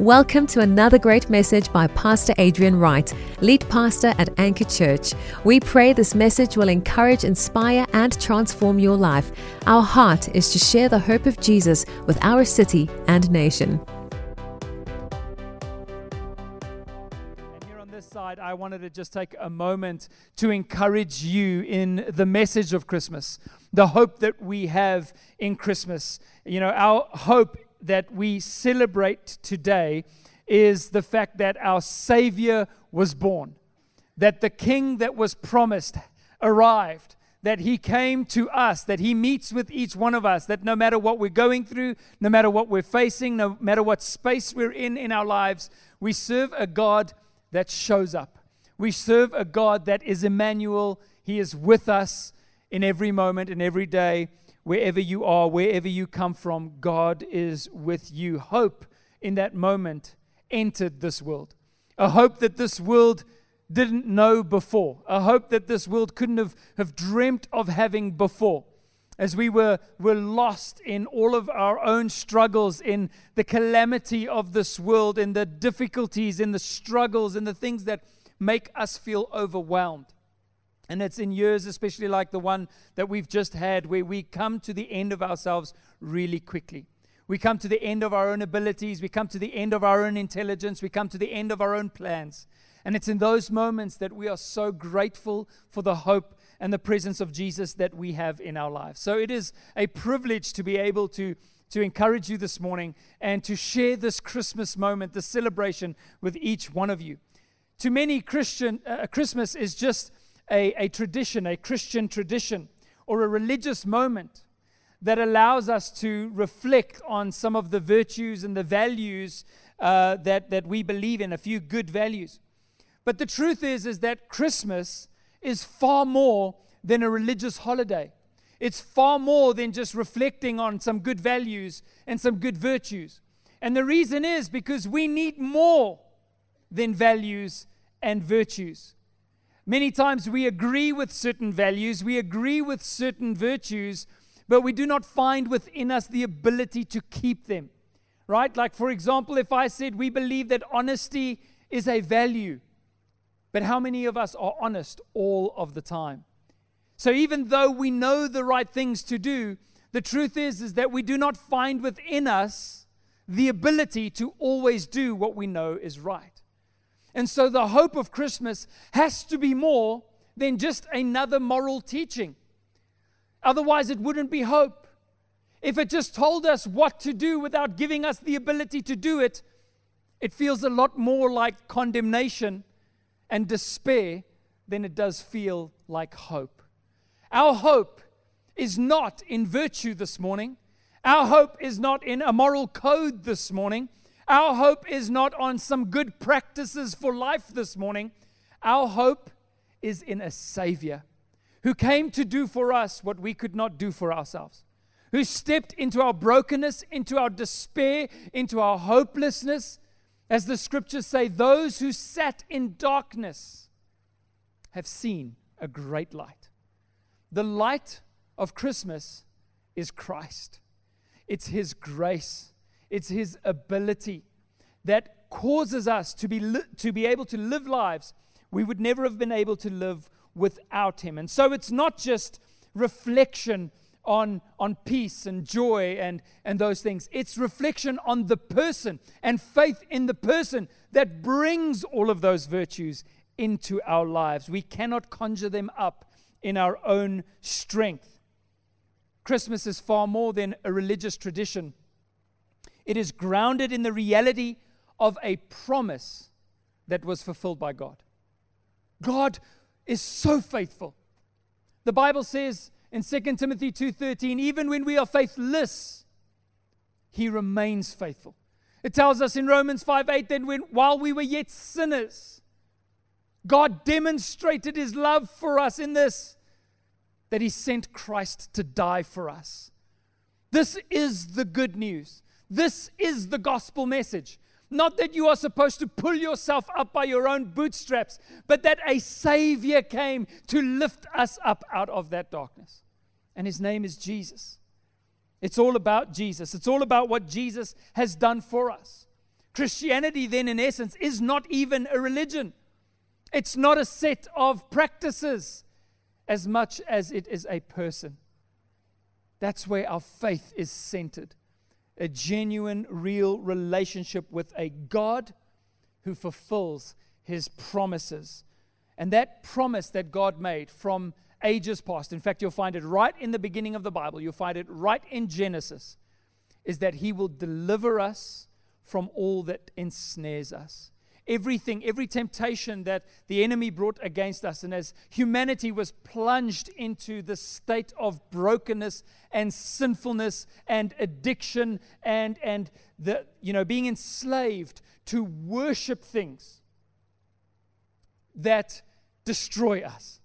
Welcome to another great message by Pastor Adrian Wright, lead pastor at Anchor Church. We pray this message will encourage, inspire, and transform your life. Our heart is to share the hope of Jesus with our city and nation. And here on this side, I wanted to just take a moment to encourage you in the message of Christmas, the hope that we have in Christmas. You know, our hope that we celebrate today is the fact that our Savior was born, that the King that was promised arrived, that He came to us, that He meets with each one of us, that no matter what we're going through, no matter what we're facing, no matter what space we're in in our lives, we serve a God that shows up. We serve a God that is Emmanuel. He is with us in every moment, in every day wherever you are, wherever you come from, God is with you. Hope in that moment entered this world. A hope that this world didn't know before. A hope that this world couldn't have, have dreamt of having before. As we were, were lost in all of our own struggles, in the calamity of this world, in the difficulties, in the struggles, in the things that make us feel overwhelmed. And it's in years, especially like the one that we've just had, where we come to the end of ourselves really quickly. We come to the end of our own abilities. We come to the end of our own intelligence. We come to the end of our own plans. And it's in those moments that we are so grateful for the hope and the presence of Jesus that we have in our lives. So it is a privilege to be able to, to encourage you this morning and to share this Christmas moment, this celebration with each one of you. To many, Christian uh, Christmas is just a, a tradition, a Christian tradition, or a religious moment that allows us to reflect on some of the virtues and the values uh, that, that we believe in, a few good values. But the truth is, is that Christmas is far more than a religious holiday. It's far more than just reflecting on some good values and some good virtues. And the reason is because we need more than values and virtues. Many times we agree with certain values, we agree with certain virtues, but we do not find within us the ability to keep them. Right? Like, for example, if I said we believe that honesty is a value, but how many of us are honest all of the time? So, even though we know the right things to do, the truth is, is that we do not find within us the ability to always do what we know is right. And so the hope of Christmas has to be more than just another moral teaching. Otherwise, it wouldn't be hope. If it just told us what to do without giving us the ability to do it, it feels a lot more like condemnation and despair than it does feel like hope. Our hope is not in virtue this morning. Our hope is not in a moral code this morning. Our hope is not on some good practices for life this morning. Our hope is in a Savior who came to do for us what we could not do for ourselves, who stepped into our brokenness, into our despair, into our hopelessness. As the scriptures say, those who sat in darkness have seen a great light. The light of Christmas is Christ, it's His grace it's His ability that causes us to be, li- to be able to live lives we would never have been able to live without Him. And so it's not just reflection on, on peace and joy and, and those things, it's reflection on the person and faith in the person that brings all of those virtues into our lives. We cannot conjure them up in our own strength. Christmas is far more than a religious tradition. It is grounded in the reality of a promise that was fulfilled by God. God is so faithful. The Bible says in 2 Timothy 2:13, even when we are faithless, he remains faithful. It tells us in Romans 5:8 that when while we were yet sinners, God demonstrated his love for us in this that he sent Christ to die for us. This is the good news. This is the gospel message. Not that you are supposed to pull yourself up by your own bootstraps, but that a Savior came to lift us up out of that darkness. And His name is Jesus. It's all about Jesus, it's all about what Jesus has done for us. Christianity, then, in essence, is not even a religion. It's not a set of practices as much as it is a person. That's where our faith is centered a genuine, real relationship with a God who fulfills his promises. And that promise that God made from ages past, in fact, you'll find it right in the beginning of the Bible, you'll find it right in Genesis, is that he will deliver us from all that ensnares us everything, every temptation that the enemy brought against us. And as humanity was plunged into the state of brokenness and sinfulness and addiction and, and the, you know, being enslaved to worship things that destroy us.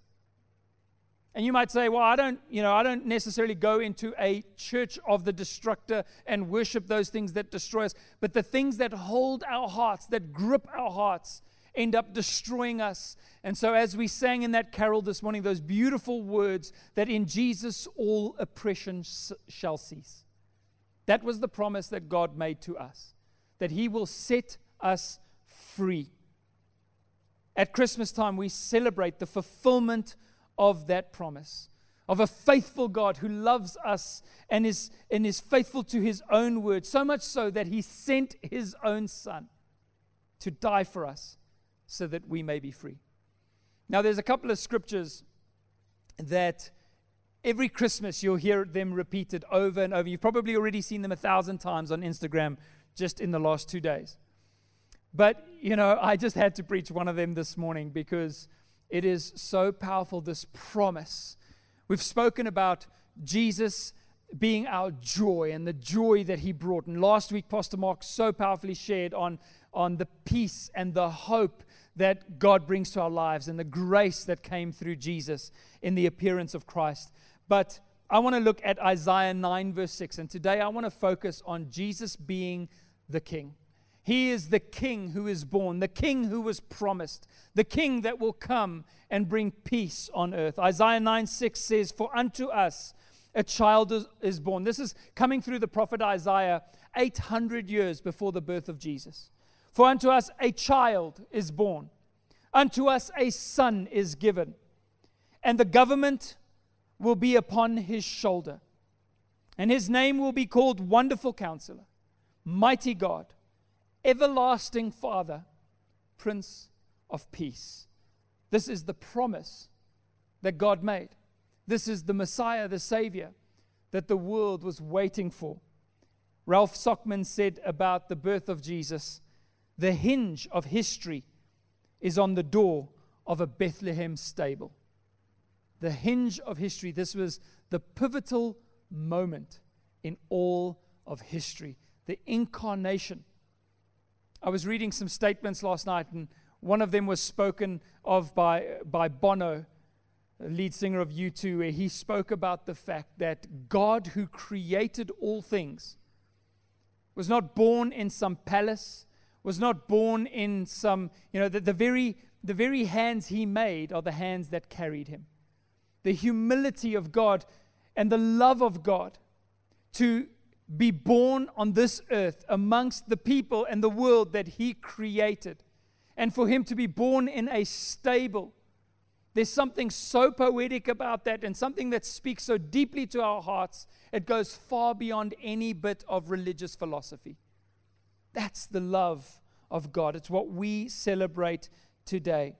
And you might say, well, I don't, you know, I don't necessarily go into a church of the destructor and worship those things that destroy us. But the things that hold our hearts, that grip our hearts, end up destroying us. And so, as we sang in that carol this morning, those beautiful words that in Jesus all oppression shall cease. That was the promise that God made to us, that He will set us free. At Christmas time, we celebrate the fulfillment of that promise of a faithful God who loves us and is, and is faithful to his own word, so much so that he sent his own son to die for us so that we may be free. Now, there's a couple of scriptures that every Christmas you'll hear them repeated over and over. You've probably already seen them a thousand times on Instagram just in the last two days. But, you know, I just had to preach one of them this morning because it is so powerful, this promise. We've spoken about Jesus being our joy and the joy that he brought. And last week, Pastor Mark so powerfully shared on, on the peace and the hope that God brings to our lives and the grace that came through Jesus in the appearance of Christ. But I want to look at Isaiah 9, verse 6. And today I want to focus on Jesus being the King. He is the king who is born, the king who was promised, the king that will come and bring peace on earth. Isaiah 9 6 says, For unto us a child is born. This is coming through the prophet Isaiah 800 years before the birth of Jesus. For unto us a child is born, unto us a son is given, and the government will be upon his shoulder. And his name will be called Wonderful Counselor, Mighty God everlasting Father, Prince of Peace. This is the promise that God made. This is the Messiah, the Savior that the world was waiting for. Ralph Sockman said about the birth of Jesus the hinge of history is on the door of a Bethlehem stable. The hinge of history, this was the pivotal moment in all of history, the incarnation I was reading some statements last night, and one of them was spoken of by, by Bono, lead singer of U2, where he spoke about the fact that God, who created all things, was not born in some palace, was not born in some, you know, the, the, very, the very hands he made are the hands that carried him. The humility of God and the love of God to be born on this earth amongst the people and the world that He created, and for Him to be born in a stable. There's something so poetic about that, and something that speaks so deeply to our hearts, it goes far beyond any bit of religious philosophy. That's the love of God. It's what we celebrate today.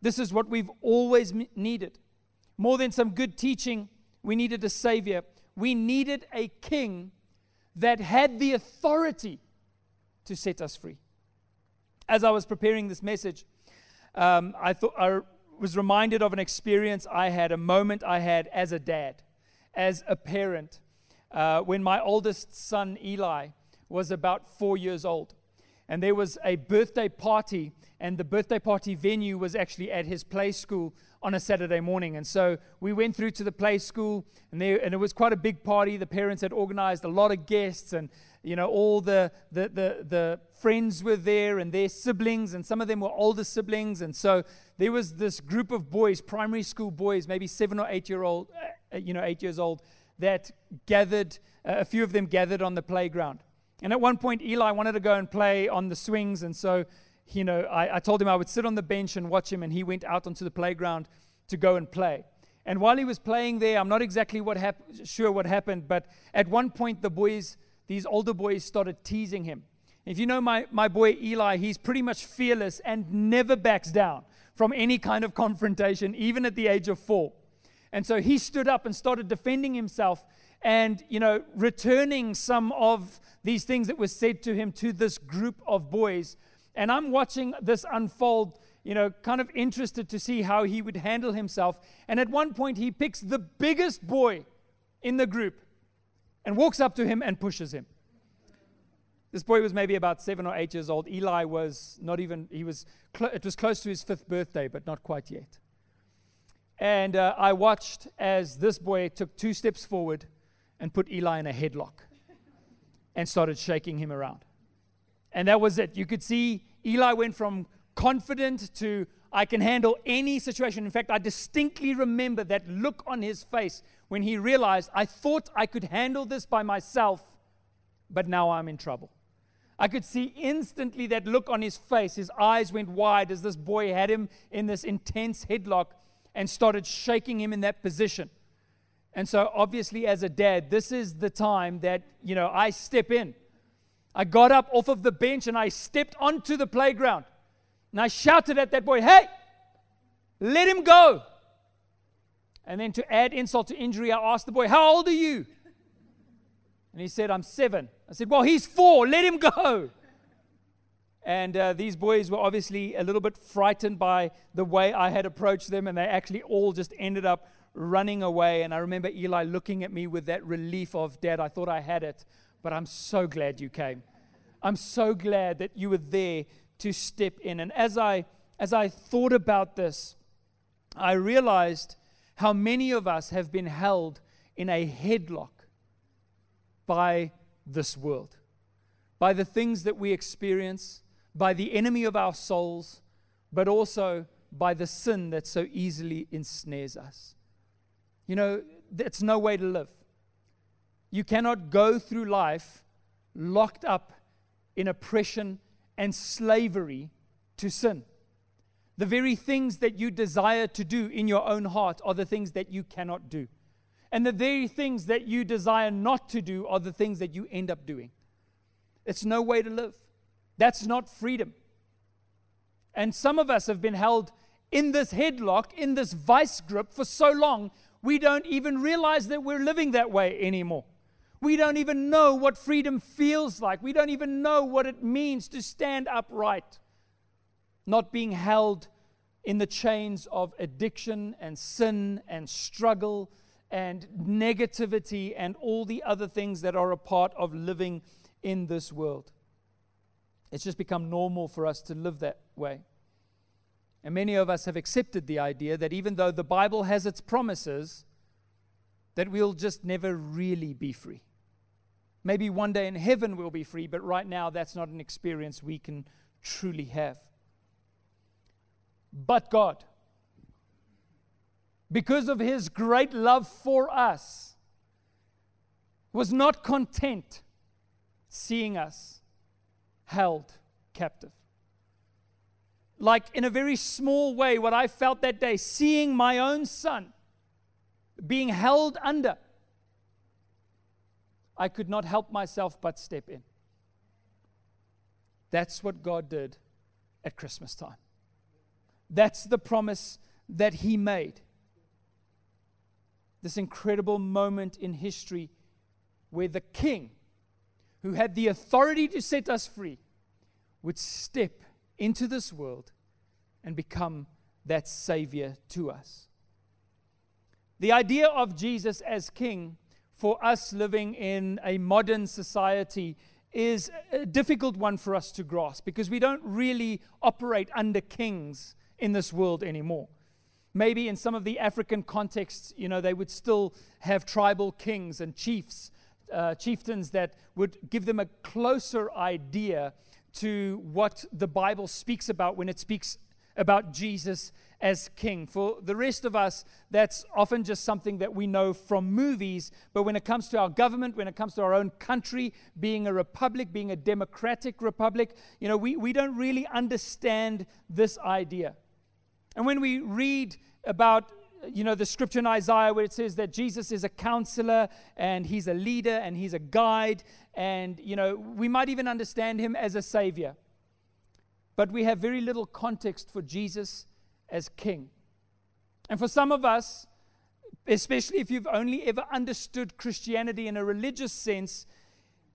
This is what we've always needed. More than some good teaching, we needed a Savior we needed a king that had the authority to set us free. As I was preparing this message, um, I thought I was reminded of an experience I had, a moment I had as a dad, as a parent, uh, when my oldest son Eli was about four years old, and there was a birthday party, and the birthday party venue was actually at his play school on a Saturday morning. And so we went through to the play school, and, there, and it was quite a big party. The parents had organized a lot of guests, and you know, all the, the, the, the friends were there and their siblings, and some of them were older siblings. And so there was this group of boys, primary school boys, maybe seven or eight year old, uh, you know, eight years old, that gathered, uh, a few of them gathered on the playground. And at one point, Eli wanted to go and play on the swings. And so, you know, I, I told him I would sit on the bench and watch him. And he went out onto the playground to go and play. And while he was playing there, I'm not exactly what hap- sure what happened, but at one point, the boys, these older boys, started teasing him. If you know my, my boy Eli, he's pretty much fearless and never backs down from any kind of confrontation, even at the age of four. And so he stood up and started defending himself and, you know, returning some of these things that were said to him to this group of boys. And I'm watching this unfold, you know, kind of interested to see how he would handle himself. And at one point, he picks the biggest boy in the group and walks up to him and pushes him. This boy was maybe about seven or eight years old. Eli was not even, he was, cl- it was close to his fifth birthday, but not quite yet. And uh, I watched as this boy took two steps forward and put Eli in a headlock and started shaking him around. And that was it. You could see Eli went from confident to I can handle any situation. In fact, I distinctly remember that look on his face when he realized I thought I could handle this by myself, but now I'm in trouble. I could see instantly that look on his face. His eyes went wide as this boy had him in this intense headlock and started shaking him in that position. And so, obviously, as a dad, this is the time that, you know, I step in. I got up off of the bench and I stepped onto the playground. And I shouted at that boy, Hey, let him go. And then to add insult to injury, I asked the boy, How old are you? And he said, I'm seven. I said, Well, he's four. Let him go. And uh, these boys were obviously a little bit frightened by the way I had approached them, and they actually all just ended up running away. And I remember Eli looking at me with that relief of, Dad, I thought I had it, but I'm so glad you came. I'm so glad that you were there to step in. And as I, as I thought about this, I realized how many of us have been held in a headlock by this world, by the things that we experience by the enemy of our souls, but also by the sin that so easily ensnares us. You know, that's no way to live. You cannot go through life locked up in oppression and slavery to sin. The very things that you desire to do in your own heart are the things that you cannot do. And the very things that you desire not to do are the things that you end up doing. It's no way to live. That's not freedom. And some of us have been held in this headlock, in this vice grip for so long, we don't even realize that we're living that way anymore. We don't even know what freedom feels like. We don't even know what it means to stand upright, not being held in the chains of addiction and sin and struggle and negativity and all the other things that are a part of living in this world. It's just become normal for us to live that way. And many of us have accepted the idea that even though the Bible has its promises, that we'll just never really be free. Maybe one day in heaven we'll be free, but right now that's not an experience we can truly have. But God, because of his great love for us, was not content seeing us held captive. Like in a very small way, what I felt that day, seeing my own son being held under, I could not help myself but step in. That's what God did at Christmas time. That's the promise that He made. This incredible moment in history where the King who had the authority to set us free, would step into this world and become that Savior to us. The idea of Jesus as King for us living in a modern society is a difficult one for us to grasp because we don't really operate under kings in this world anymore. Maybe in some of the African contexts, you know, they would still have tribal kings and chiefs uh, chieftains that would give them a closer idea to what the Bible speaks about when it speaks about Jesus as king. For the rest of us, that's often just something that we know from movies. But when it comes to our government, when it comes to our own country, being a republic, being a democratic republic, you know, we, we don't really understand this idea. And when we read about you know, the scripture in Isaiah where it says that Jesus is a counselor and he's a leader and he's a guide, and, you know, we might even understand him as a savior. But we have very little context for Jesus as king. And for some of us, especially if you've only ever understood Christianity in a religious sense,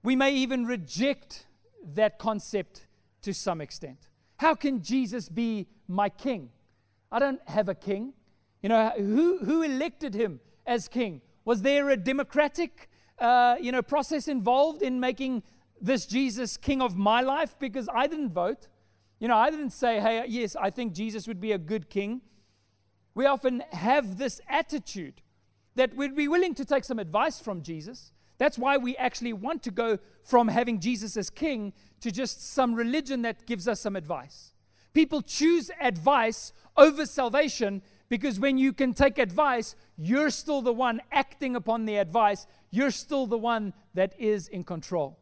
we may even reject that concept to some extent. How can Jesus be my king? I don't have a king. You know, who, who elected him as king? Was there a democratic, uh, you know, process involved in making this Jesus king of my life? Because I didn't vote. You know, I didn't say, hey, yes, I think Jesus would be a good king. We often have this attitude that we'd be willing to take some advice from Jesus. That's why we actually want to go from having Jesus as king to just some religion that gives us some advice. People choose advice over salvation because when you can take advice, you're still the one acting upon the advice, you're still the one that is in control.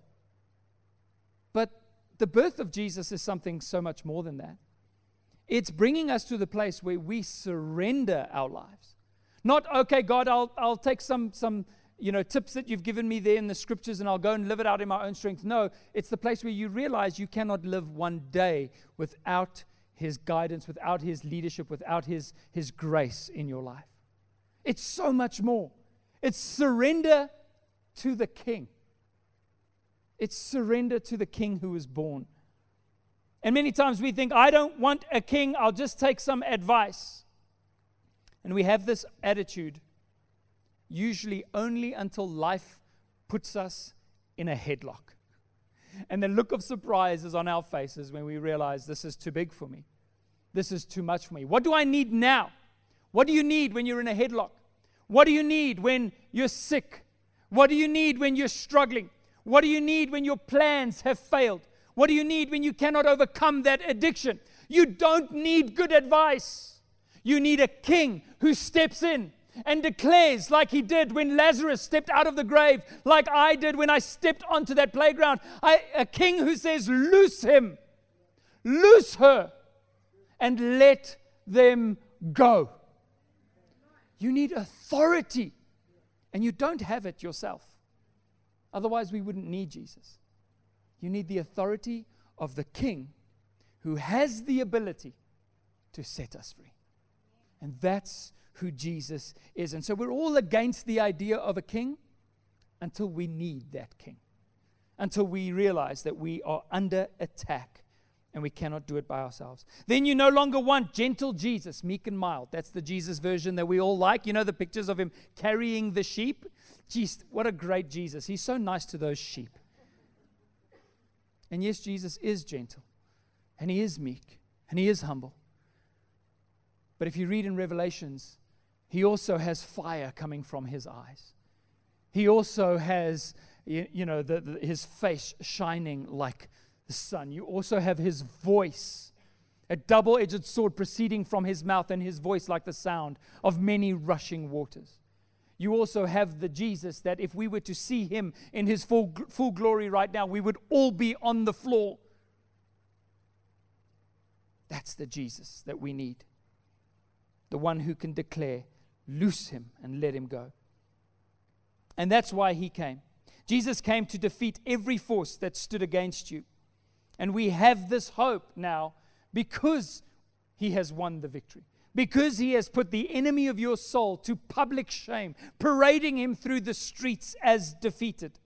But the birth of Jesus is something so much more than that. It's bringing us to the place where we surrender our lives. Not, okay, God, I'll, I'll take some, some you know, tips that you've given me there in the scriptures and I'll go and live it out in my own strength. No, it's the place where you realize you cannot live one day without His guidance, without His leadership, without His, his grace in your life. It's so much more. It's surrender to the King. It's surrender to the king who was born. And many times we think, I don't want a king, I'll just take some advice. And we have this attitude usually only until life puts us in a headlock. And the look of surprise is on our faces when we realize this is too big for me. This is too much for me. What do I need now? What do you need when you're in a headlock? What do you need when you're sick? What do you need when you're struggling? What do you need when your plans have failed? What do you need when you cannot overcome that addiction? You don't need good advice. You need a king who steps in and declares, like he did when Lazarus stepped out of the grave, like I did when I stepped onto that playground. I, a king who says, Loose him, loose her, and let them go. You need authority, and you don't have it yourself. Otherwise, we wouldn't need Jesus. You need the authority of the King who has the ability to set us free. And that's who Jesus is. And so we're all against the idea of a king until we need that king, until we realize that we are under attack and we cannot do it by ourselves. Then you no longer want gentle Jesus, meek and mild. That's the Jesus version that we all like. You know the pictures of him carrying the sheep? Jeez, what a great Jesus. He's so nice to those sheep. And yes, Jesus is gentle, and he is meek, and he is humble. But if you read in Revelations, he also has fire coming from his eyes. He also has, you know, the, the, his face shining like the sun. You also have his voice, a double edged sword proceeding from his mouth, and his voice like the sound of many rushing waters you also have the Jesus that if we were to see him in his full, full glory right now, we would all be on the floor. That's the Jesus that we need. The one who can declare, loose him and let him go. And that's why he came. Jesus came to defeat every force that stood against you. And we have this hope now because he has won the victory because he has put the enemy of your soul to public shame, parading him through the streets as defeated.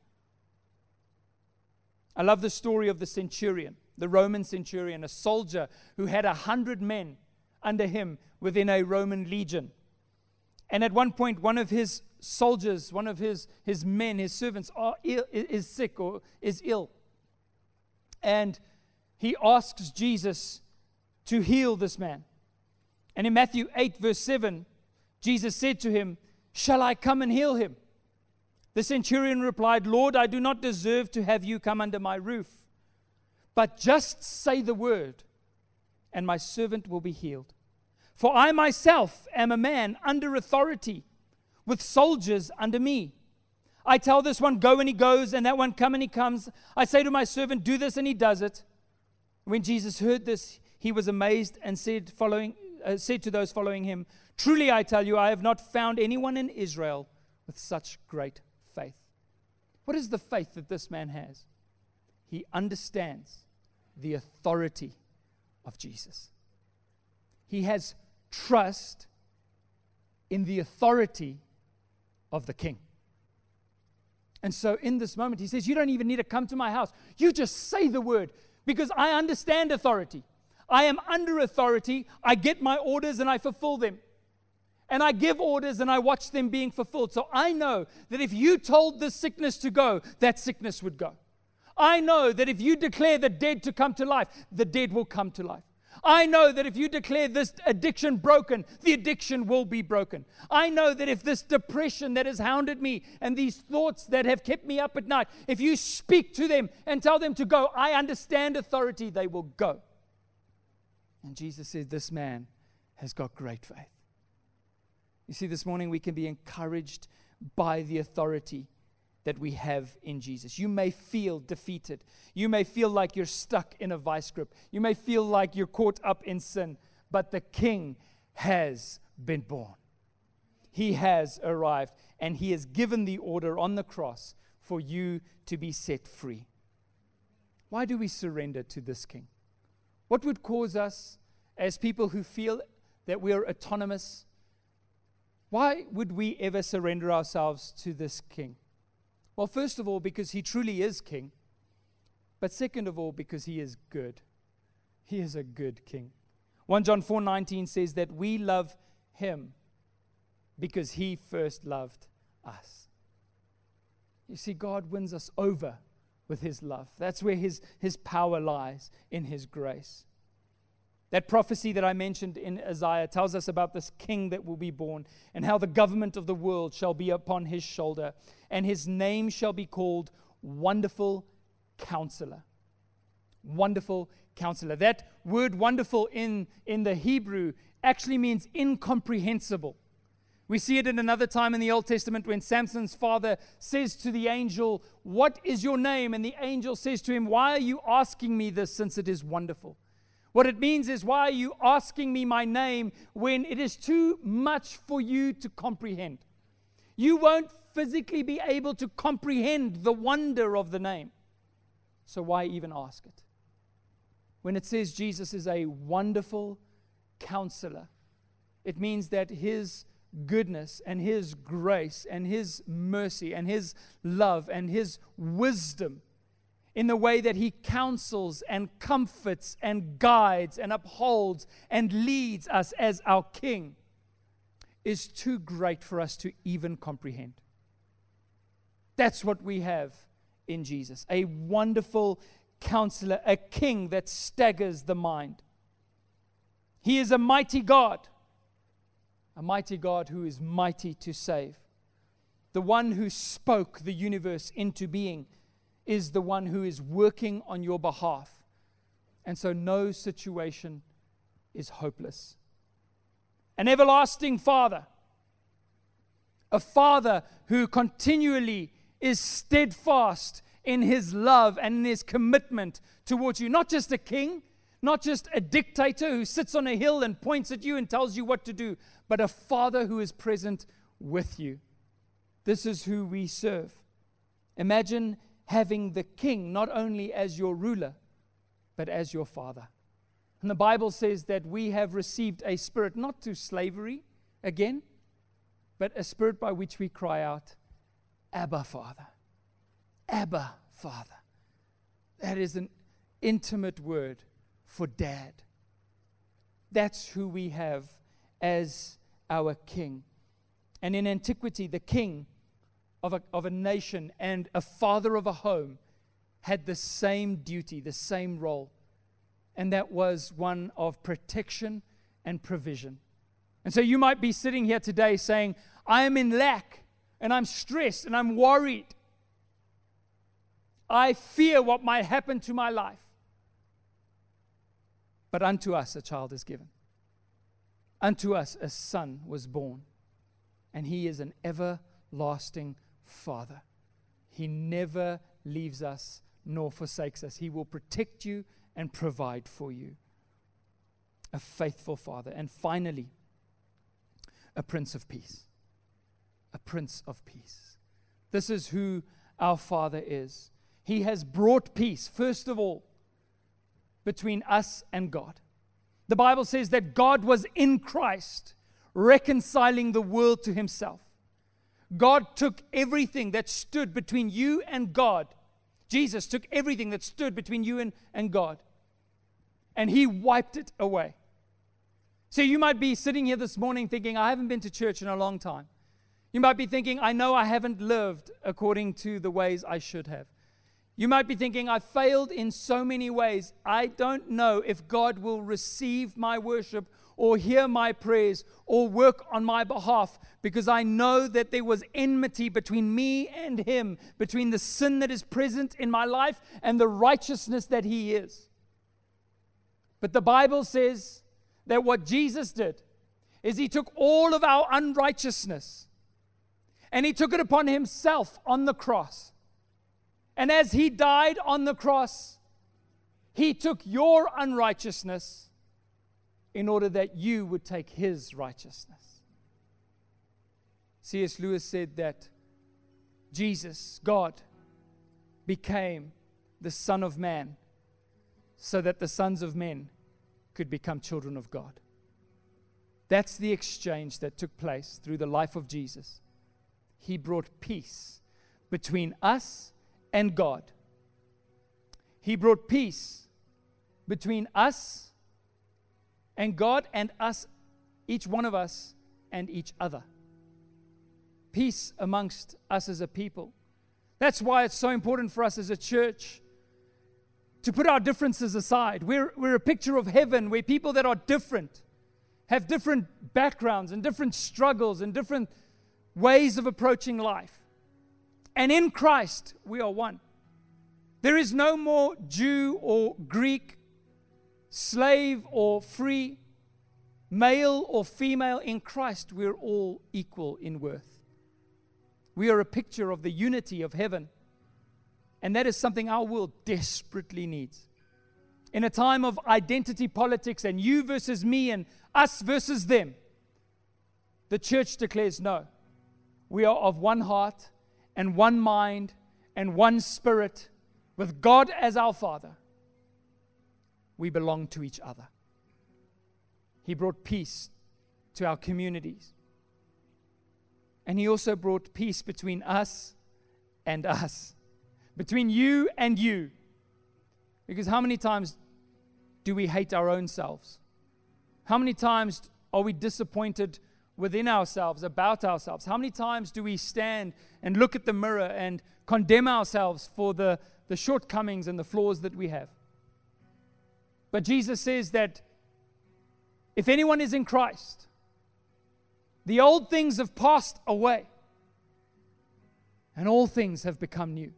I love the story of the centurion, the Roman centurion, a soldier who had a hundred men under him within a Roman legion. And at one point, one of his soldiers, one of his, his men, his servants, are Ill, is sick or is ill. And he asks Jesus to heal this man. And in Matthew 8, verse 7, Jesus said to him, Shall I come and heal him? The centurion replied, Lord, I do not deserve to have you come under my roof, but just say the word, and my servant will be healed. For I myself am a man under authority, with soldiers under me. I tell this one, go, and he goes, and that one, come, and he comes. I say to my servant, do this, and he does it. When Jesus heard this, he was amazed and said, following, uh, said to those following him, Truly I tell you, I have not found anyone in Israel with such great faith. What is the faith that this man has? He understands the authority of Jesus. He has trust in the authority of the king. And so in this moment, he says, You don't even need to come to my house. You just say the word because I understand authority. I am under authority. I get my orders and I fulfill them. And I give orders and I watch them being fulfilled. So I know that if you told this sickness to go, that sickness would go. I know that if you declare the dead to come to life, the dead will come to life. I know that if you declare this addiction broken, the addiction will be broken. I know that if this depression that has hounded me and these thoughts that have kept me up at night, if you speak to them and tell them to go, I understand authority, they will go. And Jesus said, This man has got great faith. You see, this morning we can be encouraged by the authority that we have in Jesus. You may feel defeated. You may feel like you're stuck in a vice grip. You may feel like you're caught up in sin, but the King has been born. He has arrived, and He has given the order on the cross for you to be set free. Why do we surrender to this King? What would cause us, as people who feel that we're autonomous, why would we ever surrender ourselves to this King? Well, first of all, because he truly is king. But second of all, because he is good. He is a good king. 1 John 4:19 says that we love him because he first loved us. You see, God wins us over with his love. That's where his, his power lies in his grace. That prophecy that I mentioned in Isaiah tells us about this king that will be born and how the government of the world shall be upon his shoulder, and his name shall be called Wonderful Counselor. Wonderful Counselor. That word wonderful in, in the Hebrew actually means incomprehensible. We see it in another time in the Old Testament when Samson's father says to the angel, What is your name? And the angel says to him, Why are you asking me this since it is wonderful? What it means is, why are you asking me my name when it is too much for you to comprehend? You won't physically be able to comprehend the wonder of the name. So why even ask it? When it says Jesus is a wonderful counselor, it means that his goodness and his grace and his mercy and his love and his wisdom in the way that He counsels and comforts and guides and upholds and leads us as our King is too great for us to even comprehend. That's what we have in Jesus a wonderful counselor, a King that staggers the mind. He is a mighty God, a mighty God who is mighty to save, the one who spoke the universe into being is the one who is working on your behalf. And so no situation is hopeless. An everlasting Father, a Father who continually is steadfast in his love and in his commitment towards you. Not just a king, not just a dictator who sits on a hill and points at you and tells you what to do, but a Father who is present with you. This is who we serve. Imagine having the king not only as your ruler, but as your father. And the Bible says that we have received a spirit not to slavery again, but a spirit by which we cry out, Abba, Father. Abba, Father. That is an intimate word for dad. That's who we have as our king. And in antiquity, the king of a, of a nation and a father of a home had the same duty, the same role, and that was one of protection and provision. And so you might be sitting here today saying, I am in lack and I'm stressed and I'm worried. I fear what might happen to my life. But unto us a child is given, unto us a son was born, and he is an everlasting Father. He never leaves us nor forsakes us. He will protect you and provide for you. A faithful Father. And finally, a Prince of Peace. A Prince of Peace. This is who our Father is. He has brought peace, first of all, between us and God. The Bible says that God was in Christ, reconciling the world to himself. God took everything that stood between you and God. Jesus took everything that stood between you and, and God, and he wiped it away. So you might be sitting here this morning thinking, I haven't been to church in a long time. You might be thinking, I know I haven't lived according to the ways I should have. You might be thinking, I failed in so many ways. I don't know if God will receive my worship or hear my prayers or work on my behalf because I know that there was enmity between me and Him, between the sin that is present in my life and the righteousness that He is. But the Bible says that what Jesus did is He took all of our unrighteousness and He took it upon Himself on the cross. And as he died on the cross, he took your unrighteousness in order that you would take his righteousness. C.S. Lewis said that Jesus, God, became the Son of Man so that the sons of men could become children of God. That's the exchange that took place through the life of Jesus. He brought peace between us and God. He brought peace between us and God and us, each one of us, and each other. Peace amongst us as a people. That's why it's so important for us as a church to put our differences aside. We're, we're a picture of heaven where people that are different have different backgrounds and different struggles and different ways of approaching life. And in Christ, we are one. There is no more Jew or Greek, slave or free, male or female. In Christ, we're all equal in worth. We are a picture of the unity of heaven. And that is something our world desperately needs. In a time of identity politics and you versus me and us versus them, the church declares no. We are of one heart and one mind and one spirit with God as our Father, we belong to each other. He brought peace to our communities. And He also brought peace between us and us, between you and you. Because how many times do we hate our own selves? How many times are we disappointed within ourselves, about ourselves? How many times do we stand and look at the mirror and condemn ourselves for the, the shortcomings and the flaws that we have? But Jesus says that if anyone is in Christ, the old things have passed away and all things have become new.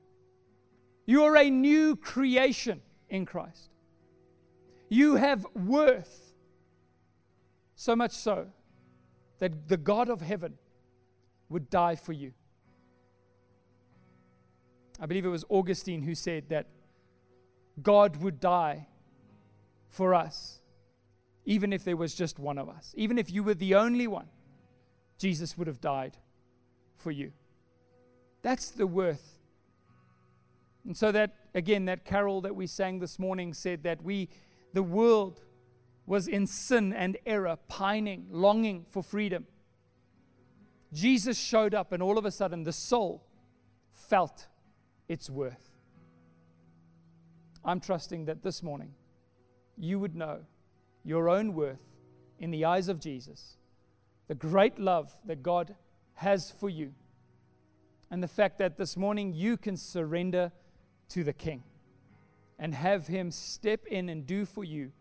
You are a new creation in Christ. You have worth, so much so that the God of heaven would die for you. I believe it was Augustine who said that God would die for us, even if there was just one of us. Even if you were the only one, Jesus would have died for you. That's the worth. And so that, again, that carol that we sang this morning said that we, the world, was in sin and error, pining, longing for freedom. Jesus showed up, and all of a sudden, the soul felt its worth. I'm trusting that this morning you would know your own worth in the eyes of Jesus, the great love that God has for you, and the fact that this morning you can surrender to the King and have Him step in and do for you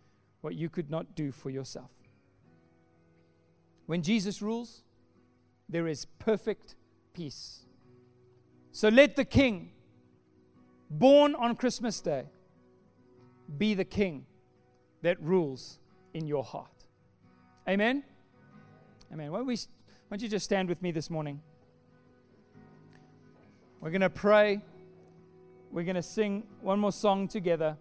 what you could not do for yourself. When Jesus rules, there is perfect peace. So let the King, born on Christmas Day, be the King that rules in your heart. Amen? Amen. Why don't, we, why don't you just stand with me this morning? We're going to pray. We're going to sing one more song together.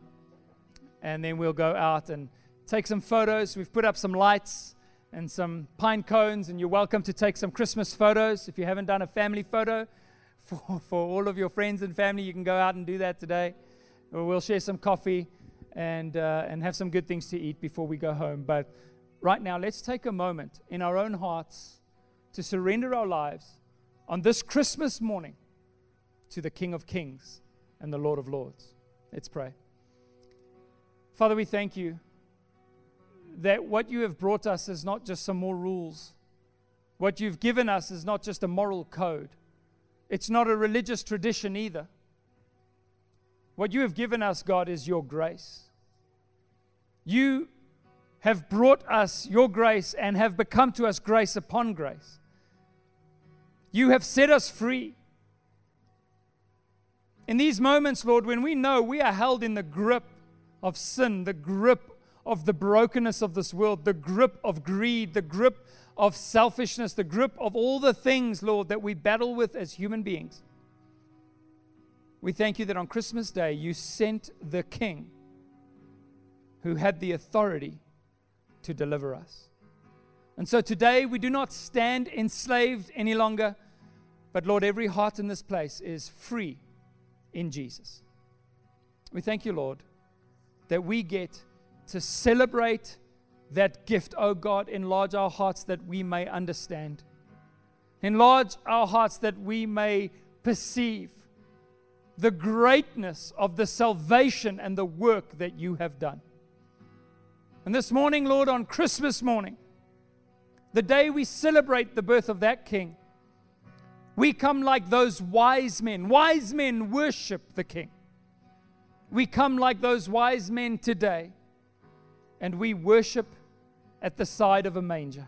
And then we'll go out and take some photos. We've put up some lights and some pine cones, and you're welcome to take some Christmas photos. If you haven't done a family photo for, for all of your friends and family, you can go out and do that today. We'll share some coffee and, uh, and have some good things to eat before we go home. But right now, let's take a moment in our own hearts to surrender our lives on this Christmas morning to the King of Kings and the Lord of Lords. Let's pray. Father, we thank you that what you have brought us is not just some more rules. What you've given us is not just a moral code. It's not a religious tradition either. What you have given us, God, is your grace. You have brought us your grace and have become to us grace upon grace. You have set us free. In these moments, Lord, when we know we are held in the grip of sin, the grip of the brokenness of this world, the grip of greed, the grip of selfishness, the grip of all the things, Lord, that we battle with as human beings. We thank you that on Christmas Day you sent the King who had the authority to deliver us. And so today we do not stand enslaved any longer, but Lord, every heart in this place is free in Jesus. We thank you, Lord, that we get to celebrate that gift. Oh God, enlarge our hearts that we may understand. Enlarge our hearts that we may perceive the greatness of the salvation and the work that you have done. And this morning, Lord, on Christmas morning, the day we celebrate the birth of that King, we come like those wise men. Wise men worship the King. We come like those wise men today and we worship at the side of a manger.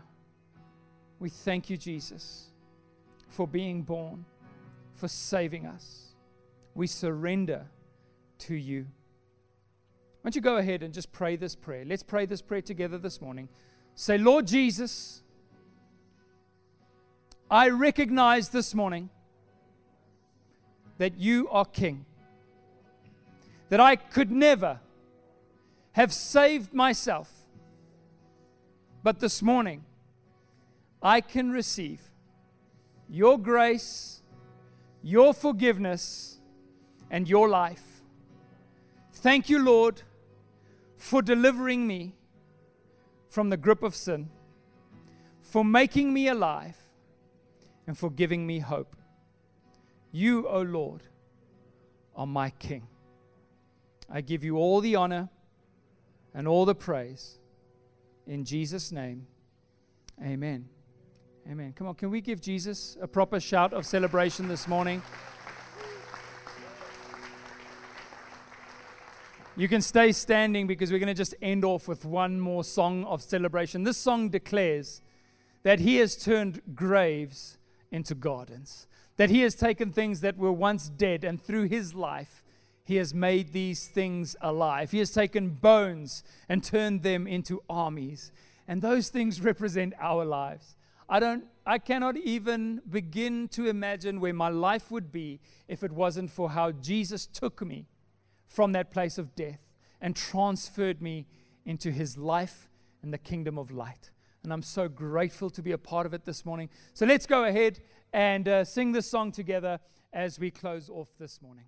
We thank you, Jesus, for being born, for saving us. We surrender to you. Why don't you go ahead and just pray this prayer? Let's pray this prayer together this morning. Say, Lord Jesus, I recognize this morning that you are King, that I could never have saved myself. But this morning, I can receive your grace, your forgiveness, and your life. Thank you, Lord, for delivering me from the grip of sin, for making me alive, and for giving me hope. You, O oh Lord, are my King. I give you all the honor and all the praise. In Jesus' name, amen. Amen. Come on, can we give Jesus a proper shout of celebration this morning? You can stay standing because we're going to just end off with one more song of celebration. This song declares that He has turned graves into gardens, that He has taken things that were once dead and through His life, he has made these things alive. He has taken bones and turned them into armies. And those things represent our lives. I don't I cannot even begin to imagine where my life would be if it wasn't for how Jesus took me from that place of death and transferred me into his life and the kingdom of light. And I'm so grateful to be a part of it this morning. So let's go ahead and uh, sing this song together as we close off this morning.